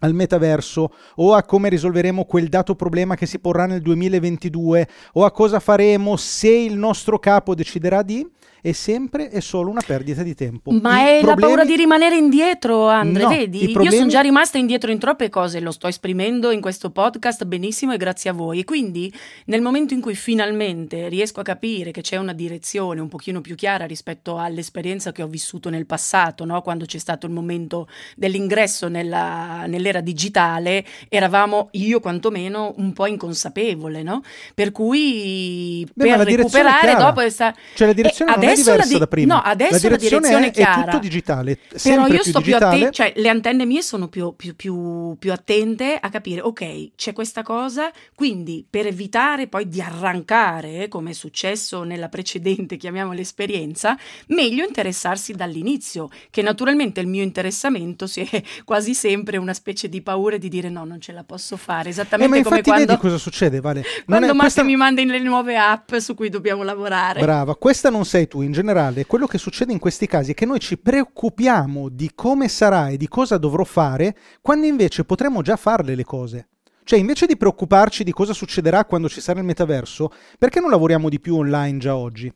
al metaverso o a come risolveremo quel dato problema che si porrà nel 2022 o a cosa faremo se il nostro capo deciderà di è sempre e solo una perdita di tempo. Ma I è la problemi- paura di rimanere indietro, Andre, No, vedi? problemi- Io sono già rimasta indietro in troppe cose, lo sto esprimendo in questo podcast benissimo e grazie a voi. E quindi nel momento in cui finalmente riesco a capire che c'è una direzione un pochino più chiara rispetto all'esperienza che ho vissuto nel passato, no? quando c'è stato il momento dell'ingresso nella- nell'era digitale, eravamo, io quantomeno, un po' inconsapevole, no? Per cui Beh, per la recuperare dopo è sta- Cioè la direzione E non adesso la diversa di- da prima. No, adesso la la direzione, direzione è, chiara. è tutto digitale, Però io più sto più digitale. attenta, cioè le antenne mie sono più, più- più- più attente a capire, ok, c'è questa cosa, quindi per evitare poi di arrancare, eh, come è successo nella precedente, (laughs) chiamiamola esperienza, meglio interessarsi dall'inizio, che naturalmente il mio interessamento si è (laughs) quasi sempre una specie di paura di dire no, non ce la posso fare, Eh, esattamente ma come quando, vedi cosa succede, Vale? Non quando è- Max questa- mi manda le nuove app su cui dobbiamo lavorare. Brava, questa non sei tu in generale. Quello che succede in questi casi è che noi ci preoccupiamo di come sarà e di cosa dovrò fare, quando invece potremmo già farle le cose. Cioè, invece di preoccuparci di cosa succederà quando ci sarà il metaverso, perché non lavoriamo di più online già oggi?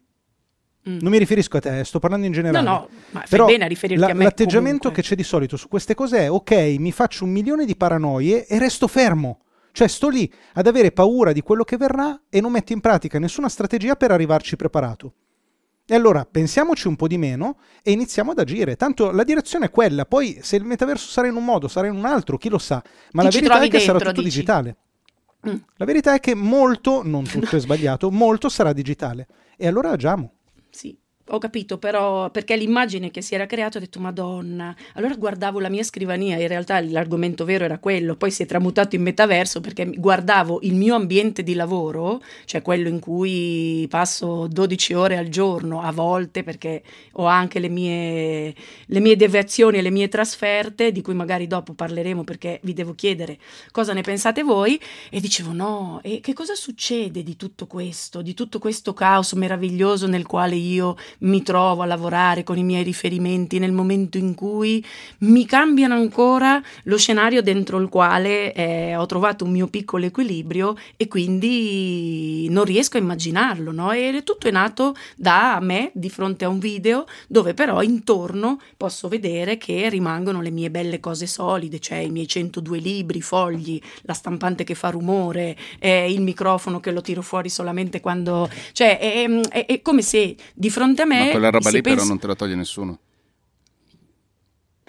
Mm. Non mi riferisco a te, sto parlando in generale. No, no, ma fai Però bene a riferirti la- a me l'atteggiamento comunque. che c'è di solito su queste cose è ok, mi faccio un milione di paranoie e resto fermo. Cioè sto lì ad avere paura di quello che verrà e non metto in pratica nessuna strategia per arrivarci preparato. E allora pensiamoci un po' di meno e iniziamo ad agire. Tanto la direzione è quella, poi se il metaverso sarà in un modo, sarà in un altro, chi lo sa. Ma Ti la verità è che sarà dentro, tutto dici? digitale. Mm. La verità è che molto, non tutto è (laughs) sbagliato, molto sarà digitale. E allora agiamo. Sì, ho capito, però perché l'immagine che si era creata ho detto Madonna. Allora guardavo la mia scrivania, in realtà l'argomento vero era quello, poi si è tramutato in metaverso perché guardavo il mio ambiente di lavoro, cioè quello in cui passo 12 ore al giorno a volte perché ho anche le mie, le mie deviazioni e le mie trasferte, di cui magari dopo parleremo perché vi devo chiedere cosa ne pensate voi. E dicevo no, e che cosa succede di tutto questo, di tutto questo caos meraviglioso nel quale io mi trovo a lavorare con i miei riferimenti nel momento in cui mi cambiano ancora lo scenario dentro il quale eh, ho trovato un mio piccolo equilibrio e quindi non riesco a immaginarlo, no? E tutto è nato da me di fronte a un video dove però intorno posso vedere che rimangono le mie belle cose solide, cioè i miei 102 libri, fogli, la stampante che fa rumore, eh, il microfono che lo tiro fuori solamente quando... cioè è, è- è come se di fronte a me... Ma quella roba lì però pensa- non te la toglie nessuno.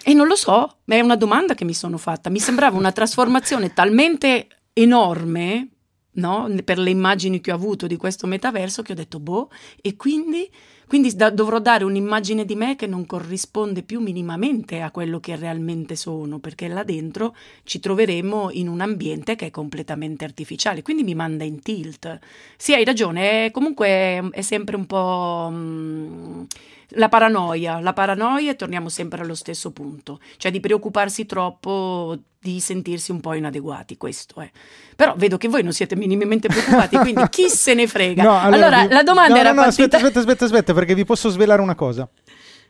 e non lo so, è una domanda che mi sono fatta. Mi sembrava una trasformazione talmente enorme, no? Per le immagini che ho avuto di questo metaverso che ho detto, boh, e quindi, quindi da- dovrò dare un'immagine di me che non corrisponde più minimamente a quello che realmente sono, perché là dentro ci troveremo in un ambiente che è completamente artificiale, quindi mi manda in tilt. Sì, hai ragione, comunque è sempre un po'... mm, la paranoia, la paranoia e torniamo sempre allo stesso punto, cioè di preoccuparsi troppo di sentirsi un po' inadeguati, questo è. Però vedo che voi non siete minimamente preoccupati, quindi chi (laughs) se ne frega. No, allora, vi- la domanda no, era no, no, partita... aspetta, aspetta, aspetta, aspetta, perché vi posso svelare una cosa.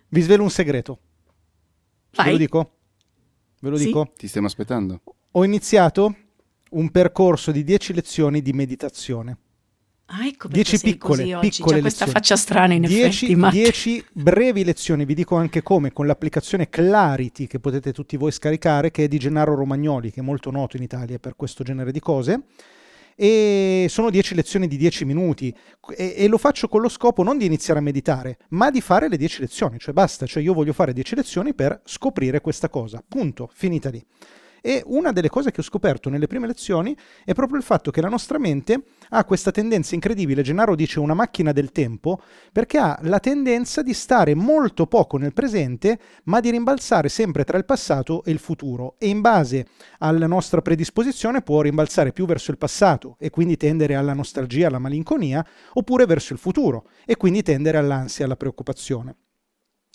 Vi svelo un segreto. Ve Vai. lo dico? Ve lo Sì. dico? Ti stiamo aspettando. Ho iniziato un percorso di 10 lezioni di meditazione. Ah, ecco perché 10 sei piccole, così oggi, piccole c'ha questa lezioni. faccia strana in 10, effetti, ma... 10 brevi lezioni, vi dico anche come, con l'applicazione Clarity che potete tutti voi scaricare, che è di Gennaro Romagnoli, che è molto noto in Italia per questo genere di cose. e sono 10 lezioni di 10 minuti e, e, lo faccio con lo scopo non di iniziare a meditare, ma di fare le 10 lezioni, cioè basta, cioè io voglio fare 10 lezioni per scoprire questa cosa, punto, finita lì. E una delle cose che ho scoperto nelle prime lezioni è proprio il fatto che la nostra mente ha questa tendenza incredibile, Gennaro dice una macchina del tempo, perché ha la tendenza di stare molto poco nel presente, ma di rimbalzare sempre tra il passato e il futuro e in base alla nostra predisposizione può rimbalzare più verso il passato e quindi tendere alla nostalgia, alla malinconia, oppure verso il futuro e quindi tendere all'ansia, alla preoccupazione.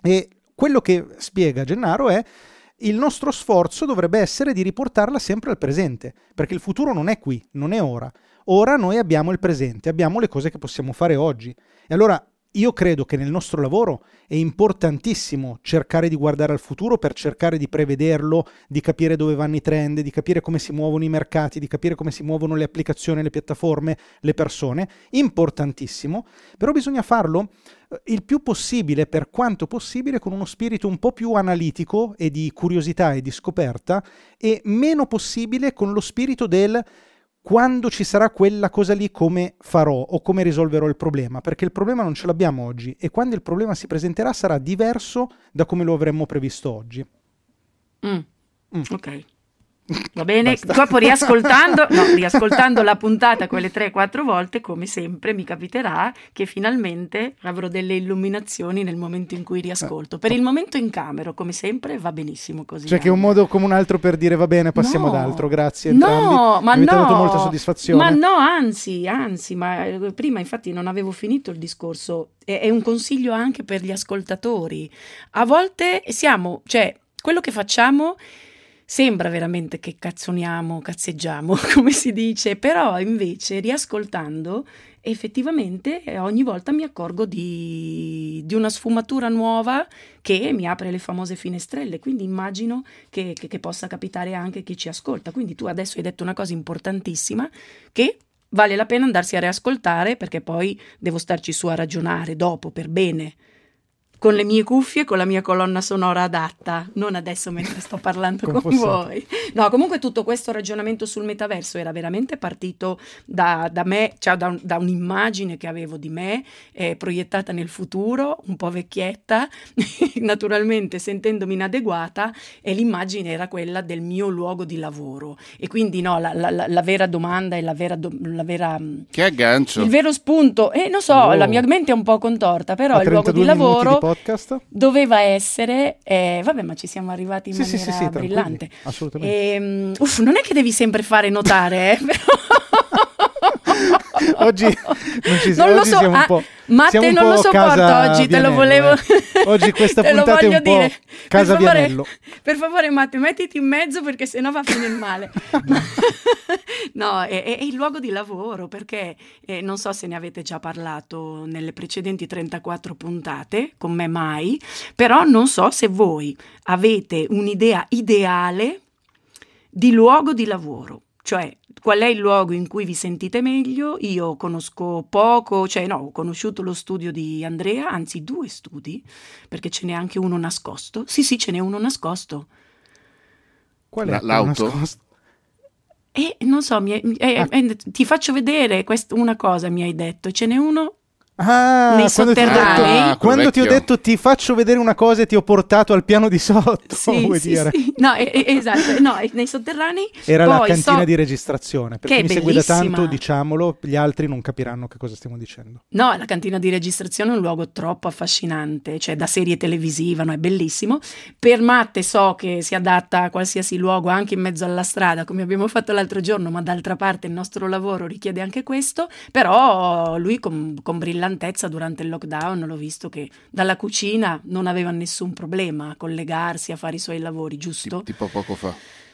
E quello che spiega Gennaro è il nostro sforzo dovrebbe essere di riportarla sempre al presente, perché il futuro non è qui, non è ora. Ora noi abbiamo il presente, abbiamo le cose che possiamo fare oggi. E allora io credo che nel nostro lavoro è importantissimo cercare di guardare al futuro per cercare di prevederlo, di capire dove vanno i trend, di capire come si muovono i mercati, di capire come si muovono le applicazioni, le piattaforme, le persone. Importantissimo, però bisogna farlo eh, il più possibile, per quanto possibile, con uno spirito un po' più analitico e di curiosità e di scoperta e meno possibile con lo spirito del quando ci sarà quella cosa lì come farò o come risolverò il problema, perché il problema non ce l'abbiamo oggi e quando il problema si presenterà sarà diverso da come lo avremmo previsto oggi. Mm. Mm. Ok. Va bene, dopo riascoltando, no, (laughs) riascoltando la puntata quelle 3-4 volte, come sempre, mi capiterà che finalmente avrò delle illuminazioni nel momento in cui riascolto. Per il momento in camera, come sempre, va benissimo così. Cioè, che è un modo come un altro per dire va bene, passiamo no, ad altro. Grazie. Entrambi. No, ma mi no. dato molta soddisfazione. Ma no, anzi, anzi, ma eh, prima infatti non avevo finito il discorso. È, è un consiglio anche per gli ascoltatori. A volte siamo, cioè, quello che facciamo sembra veramente che cazzoniamo, cazzeggiamo, (laughs) come si dice, però invece riascoltando effettivamente eh, ogni volta mi accorgo di, di, una sfumatura nuova che mi apre le famose finestrelle, quindi immagino che, che, che possa capitare anche a chi ci ascolta. Quindi tu adesso hai detto una cosa importantissima che vale la pena andarsi a riascoltare perché poi devo starci su a ragionare dopo per bene con le mie cuffie, con la mia colonna sonora adatta, non adesso mentre sto parlando con voi. No, comunque tutto questo ragionamento sul metaverso era veramente partito da, da me, cioè da, da, un'immagine che avevo di me eh, proiettata nel futuro, un po' vecchietta, (laughs) naturalmente sentendomi inadeguata e l'immagine era quella del mio luogo di lavoro. E quindi no, la, la, la, vera domanda e la vera, la vera... Mm, che aggancio! Il vero spunto, e eh, non so, oh. la mia mente è un po' contorta, però il luogo di lavoro podcast? Doveva essere, eh, vabbè, ma ci siamo arrivati in sì, maniera sì, sì, brillante. Assolutamente. E, um, uff, non è che devi sempre fare notare, eh, però. (laughs) (laughs) oggi non ci non oggi so, siamo un po'. Matte non lo sopporto oggi, te lo volevo eh. Oggi questa (laughs) puntata è un dire. po' casa per favore, per favore Matte, mettiti in mezzo perché sennò va a finire male. (laughs) no, è, è, il luogo di lavoro perché eh, non so se ne avete già parlato nelle precedenti 34 puntate, con me mai, però non so se voi avete un'idea ideale di luogo di lavoro, cioè qual è il luogo in cui vi sentite meglio? Io conosco poco, cioè no, ho conosciuto lo studio di Andrea, anzi due studi, perché ce n'è anche uno nascosto. Sì, sì, ce n'è uno nascosto. Qual è l'auto? Nascosto? Eh, non so, mi, eh, ah. eh, ti faccio vedere quest- una cosa, mi hai detto. Ce n'è uno Ah, nei sotterranei. Ti ah, quando ti ho detto ti faccio vedere una cosa e ti ho portato al piano di sotto, (laughs) sì, vuoi sì, dire? Sì. No, esatto, no, nei sotterranei. Era la cantina so... di registrazione, per chi mi segue da tanto, diciamolo, gli altri non capiranno che cosa stiamo dicendo. No, la cantina di registrazione è un luogo troppo affascinante, cioè da serie televisiva, no, è bellissimo. Per Matte so che si adatta a qualsiasi luogo, anche in mezzo alla strada, come abbiamo fatto l'altro giorno, ma d'altra parte il nostro lavoro richiede anche questo, però lui con, con brillantezza durante il lockdown l'ho visto che dalla cucina non aveva nessun problema a collegarsi, a fare i suoi lavori, giusto? Tipo poco fa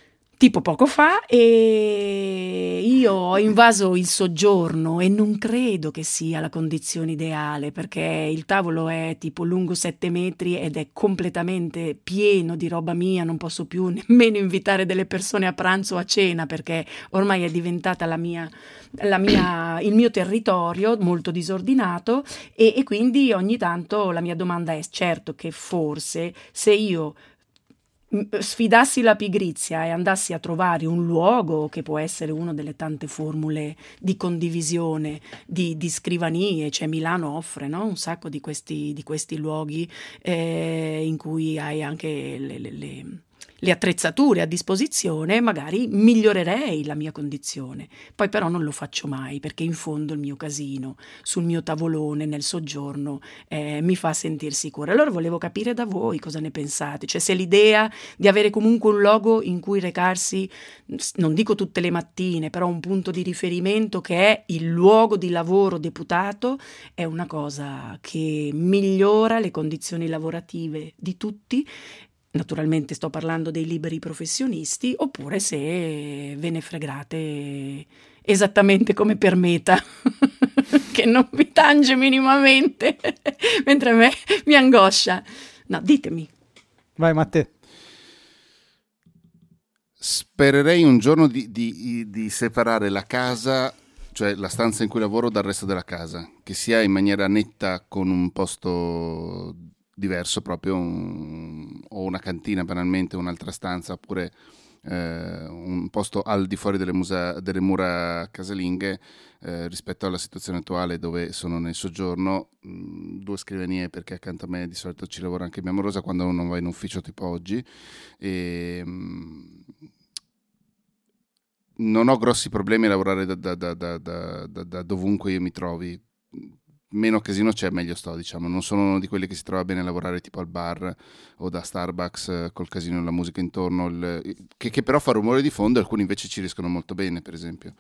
tipo poco fa e io ho invaso il soggiorno e non credo che sia la condizione ideale perché il tavolo è tipo lungo 7 metri ed è completamente pieno di roba mia, non posso più nemmeno invitare delle persone a pranzo o a cena perché ormai è diventata la mia, la mia, il mio territorio molto disordinato e, e quindi ogni tanto la mia domanda è certo che forse se io sfidassi la pigrizia e andassi a trovare un luogo che può essere una delle tante formule di condivisione, di, di scrivanie, cioè Milano offre no? un sacco di questi, di questi luoghi eh, in cui hai anche le, le, le le attrezzature a disposizione, magari migliorerei la mia condizione. Poi però non lo faccio mai perché in fondo il mio casino sul mio tavolone nel soggiorno eh, mi fa sentire sicura. Allora volevo capire da voi cosa ne pensate, cioè se l'idea di avere comunque un luogo in cui recarsi, non dico tutte le mattine, però un punto di riferimento che è il luogo di lavoro deputato, è una cosa che migliora le condizioni lavorative di tutti naturalmente sto parlando dei liberi professionisti, oppure se ve ne fregate esattamente come per Meta, (laughs) che non vi tange minimamente, (laughs) mentre a me mi angoscia. No, ditemi. Vai Matteo. Spererei un giorno di, di, di separare la casa cioè la stanza in cui lavoro dal resto della casa, che sia in maniera netta con un posto diverso proprio, un, o una cantina banalmente, un'altra stanza, oppure eh, un posto al di fuori delle, musa, delle mura casalinghe eh, rispetto alla situazione attuale dove sono nel soggiorno, mh, mm, due scrivanie perché accanto a me di solito ci lavora anche mia amorosa quando non va in ufficio tipo oggi. E, mh, mm, non ho grossi problemi a lavorare da, da, da, da dovunque io mi trovi meno casino c'è, meglio sto, diciamo. Non sono uno di quelli che si trova bene a lavorare tipo al bar o da Starbucks eh, col casino e la musica intorno, il, che, che, però fa rumore di fondo alcuni invece ci riescono molto bene, per esempio.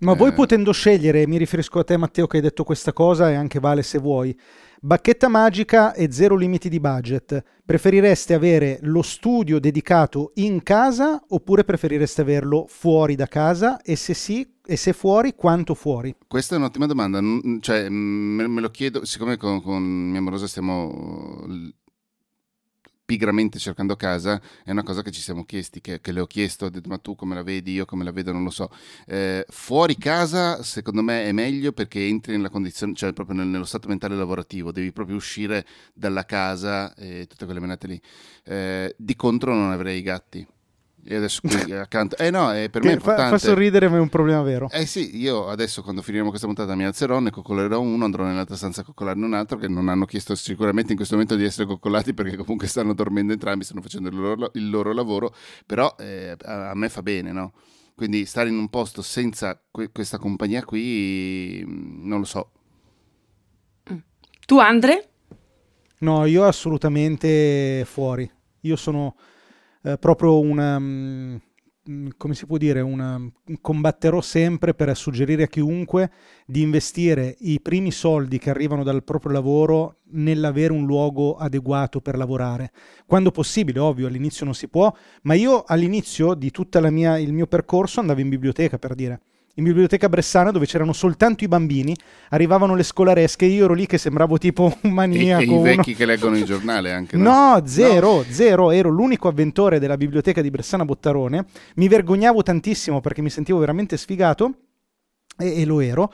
Ma eh, voi potendo scegliere, mi riferisco a te Matteo che hai detto questa cosa e anche Vale se vuoi, bacchetta magica e zero limiti di budget, preferireste avere lo studio dedicato in casa oppure preferireste averlo fuori da casa e se sì, e se fuori, quanto fuori? Questa è un'ottima domanda, cioè, me, lo chiedo, siccome con, con mia amorosa stiamo pigramente cercando casa è una cosa che ci siamo chiesti, che, che, le ho chiesto, ho detto ma tu come la vedi, io come la vedo non lo so. Eh, fuori casa secondo me è meglio perché entri nella condizione, cioè proprio nel, nello stato mentale lavorativo, devi proprio uscire dalla casa e tutte quelle menate lì. Eh, di contro non avrei i gatti e adesso qui (laughs) accanto. Eh no, è per me è importante. Fa, fa, sorridere, ma è un problema vero. Eh sì, io adesso quando finiremo questa puntata mi alzerò, ne coccolerò uno, andrò nell'altra stanza a coccolarne un altro, che non hanno chiesto sicuramente in questo momento di essere coccolati perché comunque stanno dormendo entrambi, stanno facendo il loro, il loro lavoro, però eh, a, a, me fa bene, no? Quindi stare in un posto senza que- questa compagnia qui, mm, non lo so. Mm. Tu Andre? No, io assolutamente fuori. Io sono eh, proprio una, um, come si può dire, una, combatterò sempre per suggerire a chiunque di investire i primi soldi che arrivano dal proprio lavoro nell'avere un luogo adeguato per lavorare. Quando possibile, ovvio, all'inizio non si può, ma io all'inizio di tutto il mio percorso andavo in biblioteca per dire in biblioteca bressana dove c'erano soltanto i bambini, arrivavano le scolaresche, io ero lì che sembravo tipo un maniaco. E, e i vecchi uno... che leggono il giornale anche. No, no zero, no. zero, ero l'unico avventore della biblioteca di Bressana Bottarone, mi vergognavo tantissimo perché mi sentivo veramente sfigato e, e lo ero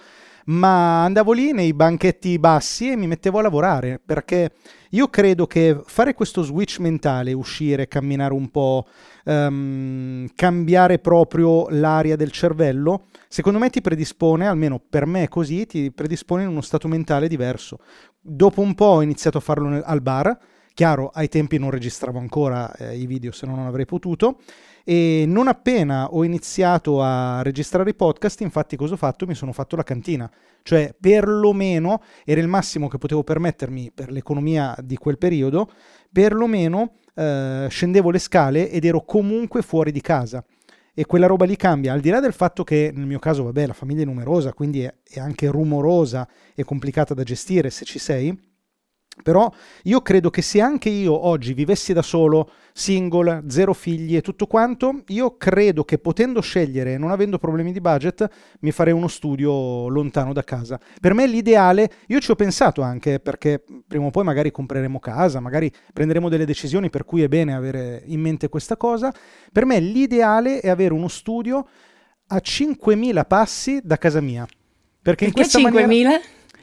ma andavo lì nei banchetti bassi e mi mettevo a lavorare perché io credo che fare questo switch mentale, uscire, camminare un po', um, cambiare proprio l'aria del cervello, secondo me ti predispone, almeno per me è così, ti predispone in uno stato mentale diverso. Dopo un po' ho iniziato a farlo nel, al bar, chiaro ai tempi non registravo ancora eh, i video se no non avrei potuto e non appena ho iniziato a registrare i podcast, infatti cosa ho fatto? Mi sono fatto la cantina, cioè perlomeno era il massimo che potevo permettermi per l'economia di quel periodo, perlomeno eh, scendevo le scale ed ero comunque fuori di casa. E quella roba lì cambia, al di là del fatto che nel mio caso, vabbè, la famiglia è numerosa, quindi è, è anche rumorosa e complicata da gestire se ci sei, però io credo che se anche io oggi vivessi da solo, single, zero figli e tutto quanto, io credo che potendo scegliere, non avendo problemi di budget, mi farei uno studio lontano da casa. Per me l'ideale, io ci ho pensato anche perché prima o poi magari compreremo casa, magari prenderemo delle decisioni per cui è bene avere in mente questa cosa. Per me l'ideale è avere uno studio a 5.000 passi da casa mia. Perché, perché in questa 5.000? Maniera...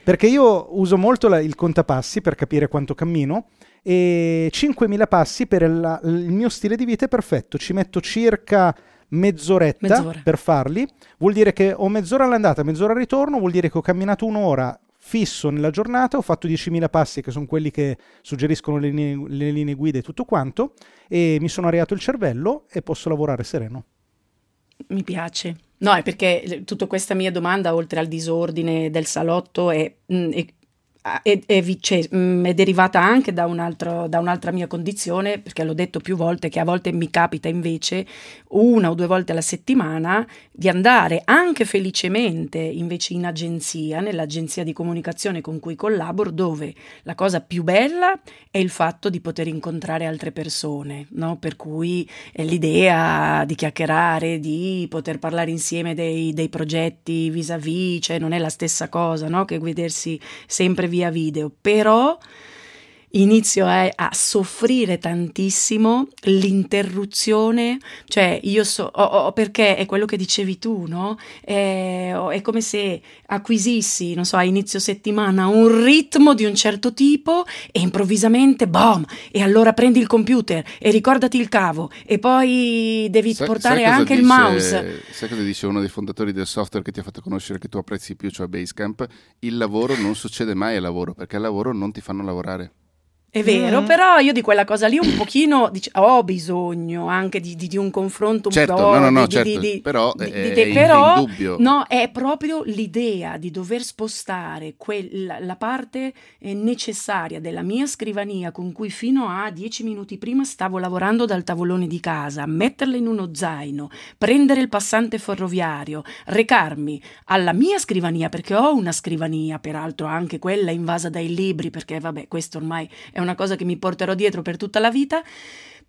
Perché io uso molto la, il contapassi per capire quanto cammino e 5.000 passi per la, il mio stile di vita è perfetto, ci metto circa mezz'oretta Mezz'ora. per farli, vuol dire che ho mezz'ora all'andata, mezz'ora al ritorno, vuol dire che ho camminato un'ora fisso nella giornata, ho fatto 10.000 passi che sono quelli che suggeriscono le linee, le linee guida e tutto quanto e mi sono areato il cervello e posso lavorare sereno. Mi piace. No, è perché tutta questa mia domanda, oltre al disordine del salotto, è, è è, è, mh, è, derivata anche da, un altro, da, un'altra mia condizione, perché l'ho detto più volte che a volte mi capita invece una o due volte alla settimana di andare anche felicemente invece in agenzia, nell'agenzia di comunicazione con cui collaboro, dove la cosa più bella è il fatto di poter incontrare altre persone, no? per cui l'idea di chiacchierare, di poter parlare insieme dei, dei progetti vis-à-vis, cioè non è la stessa cosa no? che vedersi sempre via video, però inizio a, a, soffrire tantissimo l'interruzione, cioè io so, oh, oh, perché è quello che dicevi tu, no? È, oh, è, come se acquisissi, non so, a inizio settimana un ritmo di un certo tipo e improvvisamente, boom, e allora prendi il computer e ricordati il cavo e poi devi sai, portare sai anche dice, il mouse. Sai cosa dice uno dei fondatori del software che ti ha fatto conoscere che tu apprezzi più, cioè Basecamp? Il lavoro non succede mai al lavoro perché al lavoro non ti fanno lavorare. È vero, mm. però io di quella cosa lì un pochino dic- ho bisogno anche di, di, di un confronto un certo, po'. No, no, no, di, certo, di, però, è, è però indubbio. No, è proprio l'idea di dover spostare quella, la parte eh, necessaria della mia scrivania con cui fino a dieci minuti prima stavo lavorando dal tavolone di casa, metterla in uno zaino, prendere il passante ferroviario, recarmi alla mia scrivania, perché ho una scrivania, peraltro anche quella invasa dai libri, perché vabbè, questo ormai è una cosa che mi porterò dietro per tutta la vita,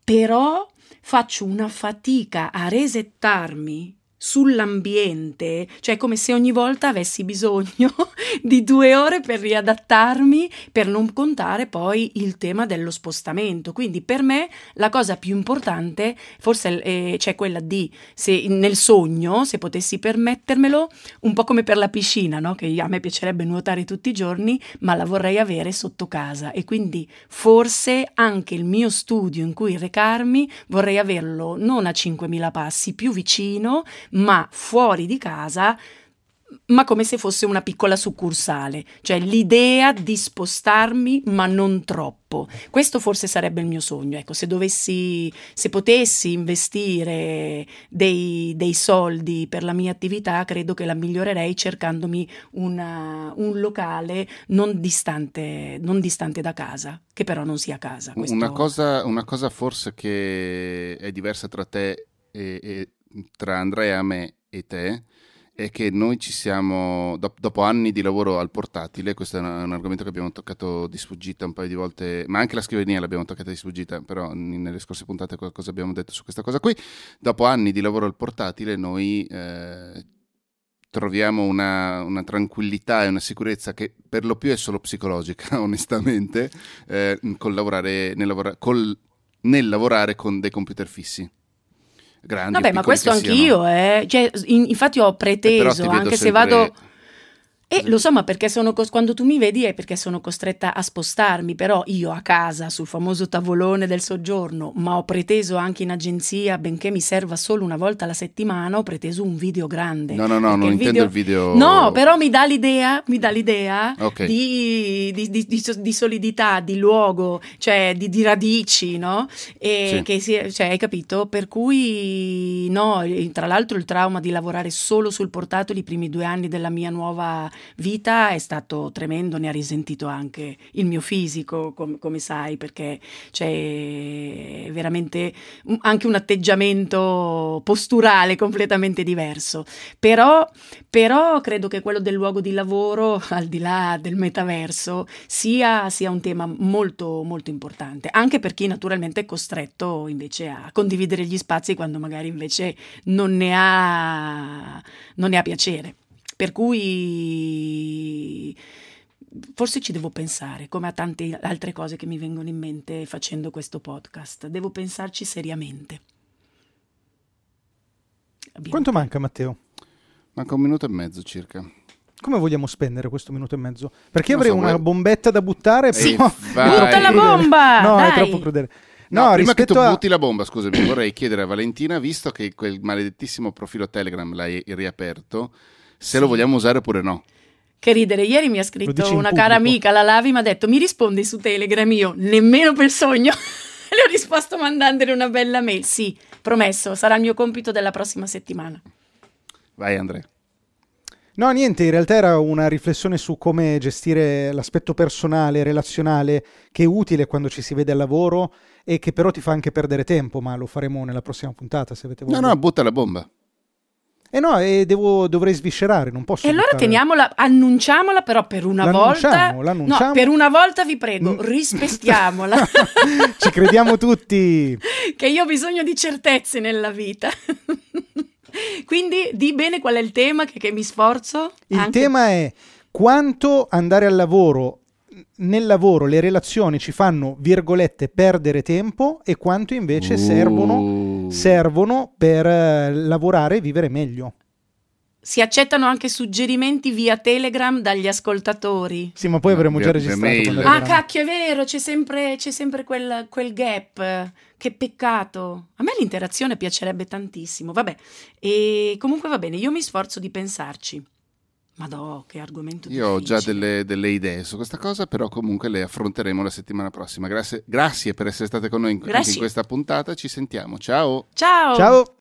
però faccio una fatica a resettarmi sull'ambiente, cioè come se ogni volta avessi bisogno (laughs) di due ore per riadattarmi, per non contare poi il tema dello spostamento. Quindi per me la cosa più importante forse è, cioè quella di, se nel sogno, se potessi permettermelo, un po' come per la piscina, no? che a me piacerebbe nuotare tutti i giorni, ma la vorrei avere sotto casa e quindi forse anche il mio studio in cui recarmi vorrei averlo non a 5.000 passi, più vicino, ma fuori di casa ma come se fosse una piccola succursale, cioè l'idea di spostarmi ma non troppo. Questo forse sarebbe il mio sogno, ecco, se dovessi, se potessi investire dei, dei soldi per la mia attività, credo che la migliorerei cercandomi una, un locale non distante, non distante da casa, che però non sia casa. Questo... Una, cosa, una cosa forse che è diversa tra te e, e tra Andrea, me e te è che noi ci siamo, dopo anni di lavoro al portatile, questo è un, argomento che abbiamo toccato di sfuggita un paio di volte, ma anche la scrivania l'abbiamo toccata di sfuggita, però nelle scorse puntate qualcosa abbiamo detto su questa cosa qui. Dopo anni di lavoro al portatile noi eh, troviamo una, una, tranquillità e una sicurezza che per lo più è solo psicologica, (laughs) onestamente, eh, col lavorare, nel, lavora, col, nel lavorare con dei computer fissi grandi. Vabbè, ma questo anch'io, eh. cioè, in, infatti ho preteso, eh, anche sempre... se vado e lo so, ma perché sono cos- quando tu mi vedi è perché sono costretta a spostarmi, però io a casa sul famoso tavolone del soggiorno, ma ho preteso anche in agenzia, benché mi serva solo una volta alla settimana, ho preteso un video grande. No, no, no, non il intendo video... il video. No, però mi dà l'idea, mi dà l'idea okay. di, di, di, di, solidità, di luogo, cioè di, radici, no? E sì. che si, cioè, hai capito? Per cui no, tra l'altro il trauma di lavorare solo sul portatile i primi due anni della mia nuova vita è stato tremendo, ne ha risentito anche il mio fisico, com- come sai, perché c'è veramente anche un atteggiamento posturale completamente diverso. Però, però credo che quello del luogo di lavoro, (laughs) al di là del metaverso, sia, sia un tema molto, molto importante, anche per chi naturalmente è costretto invece a condividere gli spazi quando magari invece non ne ha, non ne ha piacere. Per cui forse ci devo pensare, come a tante altre cose che mi vengono in mente facendo questo podcast. Devo pensarci seriamente. Abbiamo... Quanto manca Matteo? Manca un minuto e mezzo circa. Come vogliamo spendere questo minuto e mezzo? Perché Non avrei so, una vuoi- bombetta da buttare, Sì, però vai. Butta la bomba, No, dai. è troppo crudele. No, No, prima che tu a... butti la bomba, scusami, vorrei chiedere a Valentina, visto che quel maledettissimo profilo Telegram l'hai riaperto, se Sì. lo vogliamo usare oppure no. Che ridere, ieri mi ha scritto una cara amica, la Lavi, mi ha detto mi rispondi su Telegram, io nemmeno per sogno. (laughs) Le ho risposto mandandole una bella mail. Sì, promesso, sarà il mio compito della prossima settimana. Vai Andrea. No, niente, in realtà era una riflessione su come gestire l'aspetto personale, relazionale, che è utile quando ci si vede al lavoro e che però ti fa anche perdere tempo, ma lo faremo nella prossima puntata se avete No, voglia. no, butta la bomba. Eh no, e devo, dovrei sviscerare, non posso E allora buttare- teniamola, annunciamola però per una L'annunciamo, volta. l'annunciamo. No, per una volta vi prego, Mm. rispettiamola. (laughs) Ci crediamo tutti. che io ho bisogno di certezze nella vita. (laughs) Quindi di bene qual è il tema che, che mi sforzo. Il Anche- tema è quanto andare al lavoro, nel lavoro le relazioni ci fanno, virgolette, perdere tempo e quanto invece servono, Uh. servono per eh, lavorare e vivere meglio. Si accettano anche suggerimenti via Telegram dagli ascoltatori. Sì, ma poi avremmo già registrato. Ah, cacchio, è vero, c'è sempre, c'è sempre quel, quel gap. Che peccato. A me l'interazione piacerebbe tantissimo. Vabbè, e comunque va bene, io mi sforzo di pensarci. Madò, che argomento Io ho già difficile. delle, delle idee su questa cosa, però comunque le affronteremo la settimana prossima. Grazie, grazie per essere state con noi in, in questa puntata. Ci sentiamo. Ciao. Ciao! Ciao!